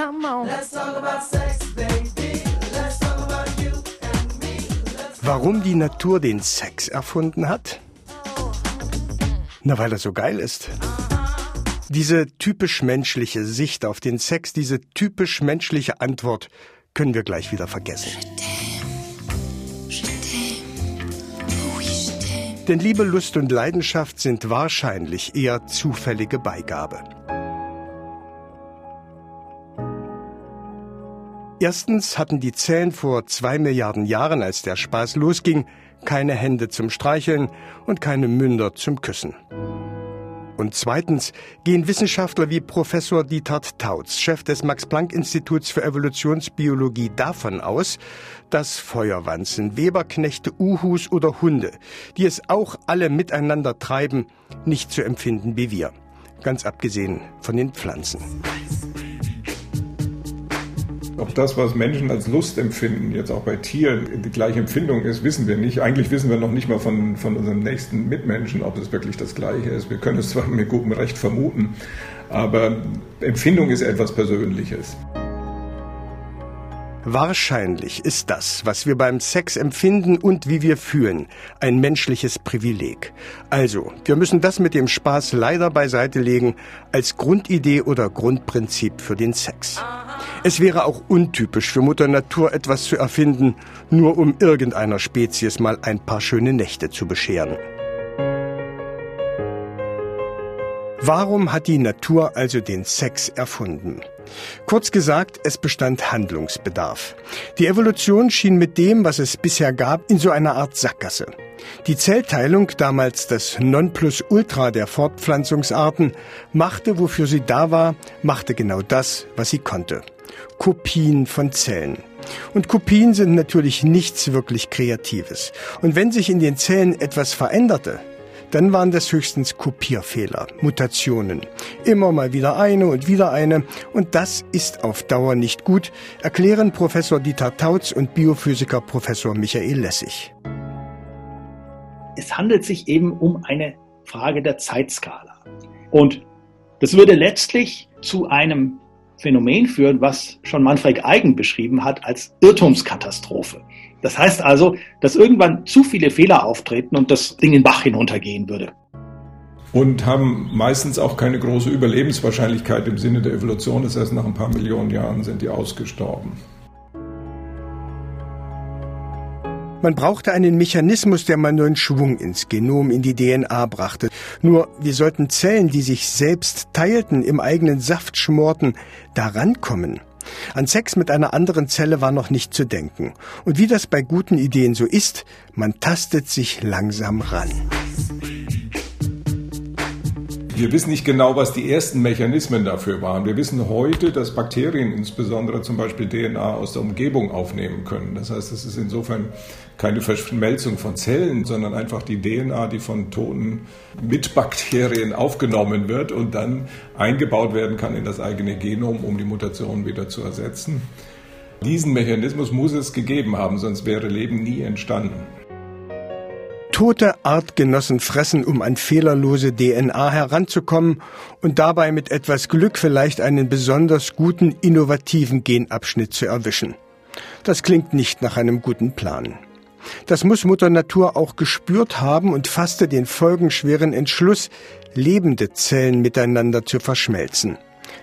Come on. Let's talk about sex, baby. Let's talk about you and me. Warum die Natur den Sex erfunden hat? Na, weil er so geil ist. Diese typisch menschliche Sicht auf den Sex, diese typisch menschliche Antwort können wir gleich wieder vergessen. Denn Liebe, Lust und Leidenschaft sind wahrscheinlich eher zufällige Beigabe. Erstens hatten die Zellen vor zwei Milliarden Jahren, als der Spaß losging, keine Hände zum Streicheln und keine Münder zum Küssen. Und zweitens gehen Wissenschaftler wie Professor Dietert Tautz, Chef des Max-Planck-Instituts für Evolutionsbiologie, davon aus, dass Feuerwanzen, Weberknechte, Uhus oder Hunde, die es auch alle miteinander treiben, nicht zu empfinden wie wir. Ganz abgesehen von den Pflanzen. Ob das, was Menschen als Lust empfinden, jetzt auch bei Tieren die gleiche Empfindung ist, wissen wir nicht. Eigentlich wissen wir noch nicht mal von, von unserem nächsten Mitmenschen, ob es wirklich das Gleiche ist. Wir können es zwar mit gutem Recht vermuten, aber Empfindung ist etwas Persönliches. Wahrscheinlich ist das, was wir beim Sex empfinden und wie wir fühlen, ein menschliches Privileg. Also, wir müssen das mit dem Spaß leider beiseite legen als Grundidee oder Grundprinzip für den Sex. Es wäre auch untypisch für Mutter Natur etwas zu erfinden, nur um irgendeiner Spezies mal ein paar schöne Nächte zu bescheren. Warum hat die Natur also den Sex erfunden? Kurz gesagt, es bestand Handlungsbedarf. Die Evolution schien mit dem, was es bisher gab, in so einer Art Sackgasse. Die Zellteilung, damals das Nonplusultra der Fortpflanzungsarten, machte, wofür sie da war, machte genau das, was sie konnte. Kopien von Zellen. Und Kopien sind natürlich nichts wirklich Kreatives. Und wenn sich in den Zellen etwas veränderte, dann waren das höchstens Kopierfehler, Mutationen. Immer mal wieder eine und wieder eine. Und das ist auf Dauer nicht gut, erklären Professor Dieter Tautz und Biophysiker Professor Michael Lessig. Es handelt sich eben um eine Frage der Zeitskala. Und das würde letztlich zu einem Phänomen führen, was schon Manfred Eigen beschrieben hat als Irrtumskatastrophe. Das heißt also, dass irgendwann zu viele Fehler auftreten und das Ding in Bach hinuntergehen würde. Und haben meistens auch keine große Überlebenswahrscheinlichkeit im Sinne der Evolution. Das heißt, nach ein paar Millionen Jahren sind die ausgestorben. Man brauchte einen Mechanismus, der mal neuen Schwung ins Genom, in die DNA brachte. Nur, wir sollten Zellen, die sich selbst teilten, im eigenen Saft schmorten, daran kommen. An Sex mit einer anderen Zelle war noch nicht zu denken. Und wie das bei guten Ideen so ist, man tastet sich langsam ran. Wir wissen nicht genau, was die ersten Mechanismen dafür waren. Wir wissen heute, dass Bakterien insbesondere zum Beispiel DNA aus der Umgebung aufnehmen können. Das heißt, es ist insofern keine Verschmelzung von Zellen, sondern einfach die DNA, die von toten Mitbakterien aufgenommen wird und dann eingebaut werden kann in das eigene Genom, um die Mutation wieder zu ersetzen. Diesen Mechanismus muss es gegeben haben, sonst wäre Leben nie entstanden. Tote Artgenossen fressen, um an fehlerlose DNA heranzukommen und dabei mit etwas Glück vielleicht einen besonders guten, innovativen Genabschnitt zu erwischen. Das klingt nicht nach einem guten Plan. Das muss Mutter Natur auch gespürt haben und fasste den folgenschweren Entschluss, lebende Zellen miteinander zu verschmelzen,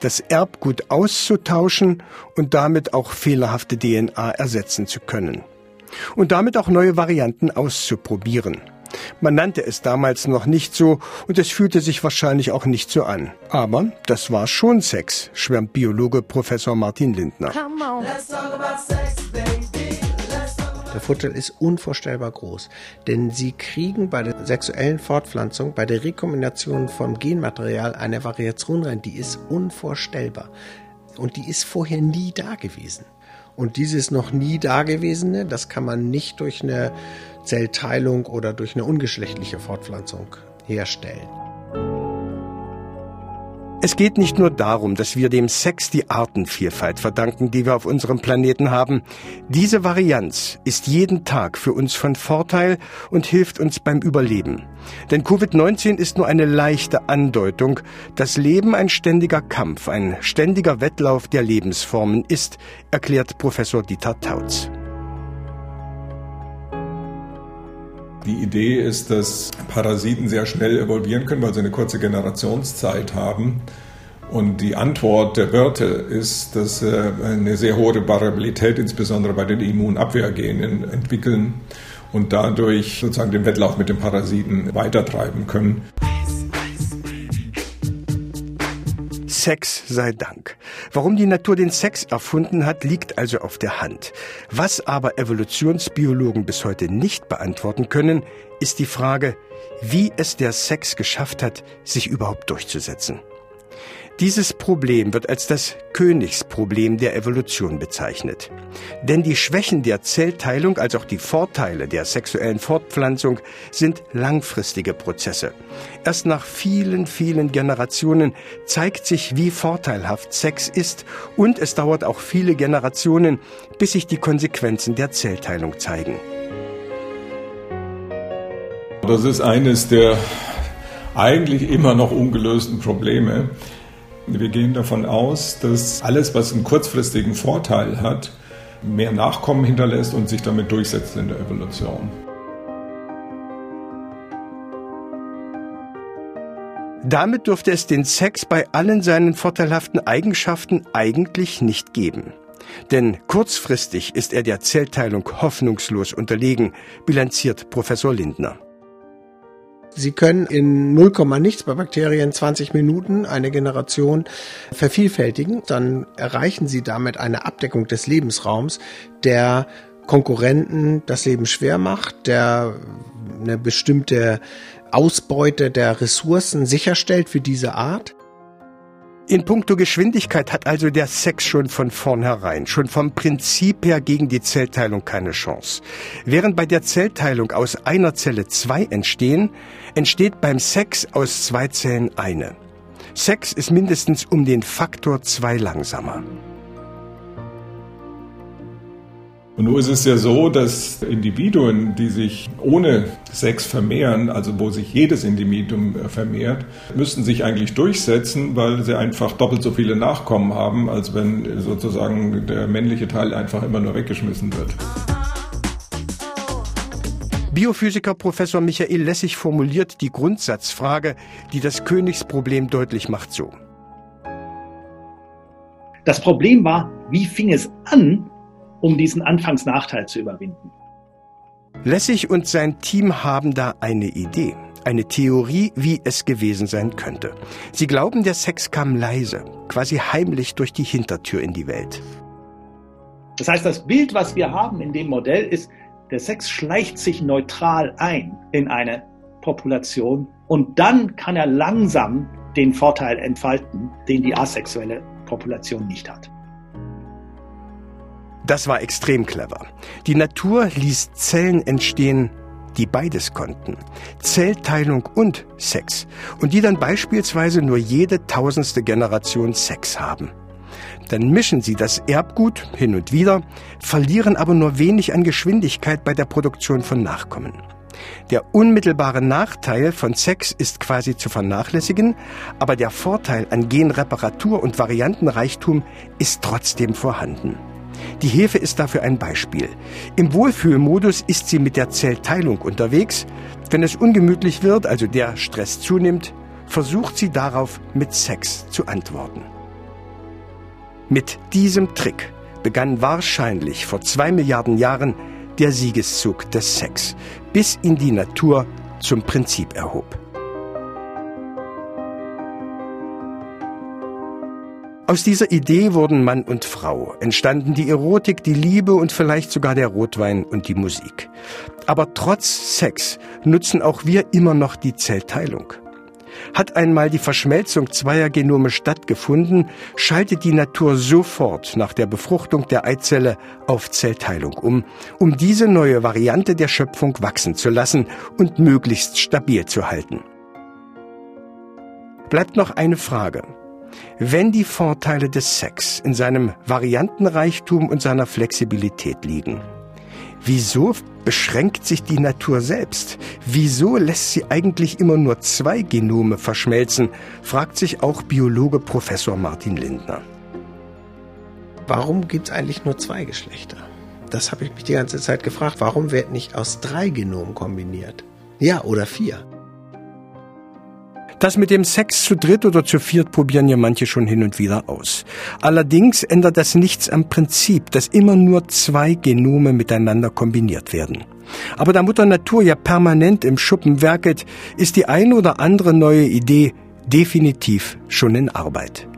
das Erbgut auszutauschen und damit auch fehlerhafte DNA ersetzen zu können. Und damit auch neue Varianten auszuprobieren. Man nannte es damals noch nicht so und es fühlte sich wahrscheinlich auch nicht so an. Aber das war schon Sex, schwärmt Biologe Professor Martin Lindner. Der Vorteil ist unvorstellbar groß, denn sie kriegen bei der sexuellen Fortpflanzung, bei der Rekombination vom Genmaterial eine Variation rein, die ist unvorstellbar. Und die ist vorher nie da gewesen. Und dieses noch nie Dagewesene, das kann man nicht durch eine Zellteilung oder durch eine ungeschlechtliche Fortpflanzung herstellen. Es geht nicht nur darum, dass wir dem Sex die Artenvielfalt verdanken, die wir auf unserem Planeten haben. Diese Varianz ist jeden Tag für uns von Vorteil und hilft uns beim Überleben. Denn Covid-19 ist nur eine leichte Andeutung, dass Leben ein ständiger Kampf, ein ständiger Wettlauf der Lebensformen ist, erklärt Professor Dieter Tautz. Die Idee ist, dass Parasiten sehr schnell evolvieren können, weil sie eine kurze Generationszeit haben. Und die Antwort der Wirte ist, dass sie eine sehr hohe Variabilität, insbesondere bei den Immunabwehrgenen, entwickeln und dadurch sozusagen den Wettlauf mit den Parasiten weitertreiben können. Sex sei Dank. Warum die Natur den Sex erfunden hat, liegt also auf der Hand. Was aber Evolutionsbiologen bis heute nicht beantworten können, ist die Frage, wie es der Sex geschafft hat, sich überhaupt durchzusetzen. Dieses Problem wird als das Königsproblem der Evolution bezeichnet. Denn die Schwächen der Zellteilung als auch die Vorteile der sexuellen Fortpflanzung sind langfristige Prozesse. Erst nach vielen, vielen Generationen zeigt sich, wie vorteilhaft Sex ist und es dauert auch viele Generationen, bis sich die Konsequenzen der Zellteilung zeigen. Das ist eines der eigentlich immer noch ungelösten Probleme. Wir gehen davon aus, dass alles, was einen kurzfristigen Vorteil hat, mehr Nachkommen hinterlässt und sich damit durchsetzt in der Evolution. Damit dürfte es den Sex bei allen seinen vorteilhaften Eigenschaften eigentlich nicht geben. Denn kurzfristig ist er der Zellteilung hoffnungslos unterlegen, bilanziert Professor Lindner. Sie können in 0, nichts bei Bakterien 20 Minuten eine Generation vervielfältigen. Dann erreichen Sie damit eine Abdeckung des Lebensraums, der Konkurrenten das Leben schwer macht, der eine bestimmte Ausbeute der Ressourcen sicherstellt für diese Art. In puncto Geschwindigkeit hat also der Sex schon von vornherein, schon vom Prinzip her gegen die Zellteilung keine Chance. Während bei der Zellteilung aus einer Zelle zwei entstehen, entsteht beim Sex aus zwei Zellen eine. Sex ist mindestens um den Faktor zwei langsamer. Und nun ist es ja so, dass Individuen, die sich ohne Sex vermehren, also wo sich jedes Individuum äh, vermehrt, müssten sich eigentlich durchsetzen, weil sie einfach doppelt so viele Nachkommen haben, als wenn sozusagen der männliche Teil einfach immer nur weggeschmissen wird. Biophysiker Professor Michael Lessig formuliert die Grundsatzfrage, die das Königsproblem deutlich macht so. Das Problem war, wie fing es an, um diesen Anfangsnachteil zu überwinden. Lessig und sein Team haben da eine Idee, eine Theorie, wie es gewesen sein könnte. Sie glauben, der Sex kam leise, quasi heimlich durch die Hintertür in die Welt. Das heißt, das Bild, was wir haben in dem Modell, ist, der Sex schleicht sich neutral ein in eine Population und dann kann er langsam den Vorteil entfalten, den die asexuelle Population nicht hat. Das war extrem clever. Die Natur ließ Zellen entstehen, die beides konnten. Zellteilung und Sex. Und die dann beispielsweise nur jede tausendste Generation Sex haben. Dann mischen sie das Erbgut hin und wieder, verlieren aber nur wenig an Geschwindigkeit bei der Produktion von Nachkommen. Der unmittelbare Nachteil von Sex ist quasi zu vernachlässigen, aber der Vorteil an Genreparatur und Variantenreichtum ist trotzdem vorhanden. Die Hefe ist dafür ein Beispiel. Im Wohlfühlmodus ist sie mit der Zellteilung unterwegs. Wenn es ungemütlich wird, also der Stress zunimmt, versucht sie darauf mit Sex zu antworten. Mit diesem Trick begann wahrscheinlich vor zwei Milliarden Jahren der Siegeszug des Sex, bis ihn die Natur zum Prinzip erhob. Aus dieser Idee wurden Mann und Frau, entstanden die Erotik, die Liebe und vielleicht sogar der Rotwein und die Musik. Aber trotz Sex nutzen auch wir immer noch die Zellteilung. Hat einmal die Verschmelzung zweier Genome stattgefunden, schaltet die Natur sofort nach der Befruchtung der Eizelle auf Zellteilung um, um diese neue Variante der Schöpfung wachsen zu lassen und möglichst stabil zu halten. Bleibt noch eine Frage. Wenn die Vorteile des Sex in seinem Variantenreichtum und seiner Flexibilität liegen, wieso beschränkt sich die Natur selbst? Wieso lässt sie eigentlich immer nur zwei Genome verschmelzen? fragt sich auch Biologe Professor Martin Lindner. Warum gibt es eigentlich nur zwei Geschlechter? Das habe ich mich die ganze Zeit gefragt. Warum wird nicht aus drei Genomen kombiniert? Ja, oder vier? Das mit dem Sex zu dritt oder zu viert probieren ja manche schon hin und wieder aus. Allerdings ändert das nichts am Prinzip, dass immer nur zwei Genome miteinander kombiniert werden. Aber da Mutter Natur ja permanent im Schuppen werkelt, ist die eine oder andere neue Idee definitiv schon in Arbeit.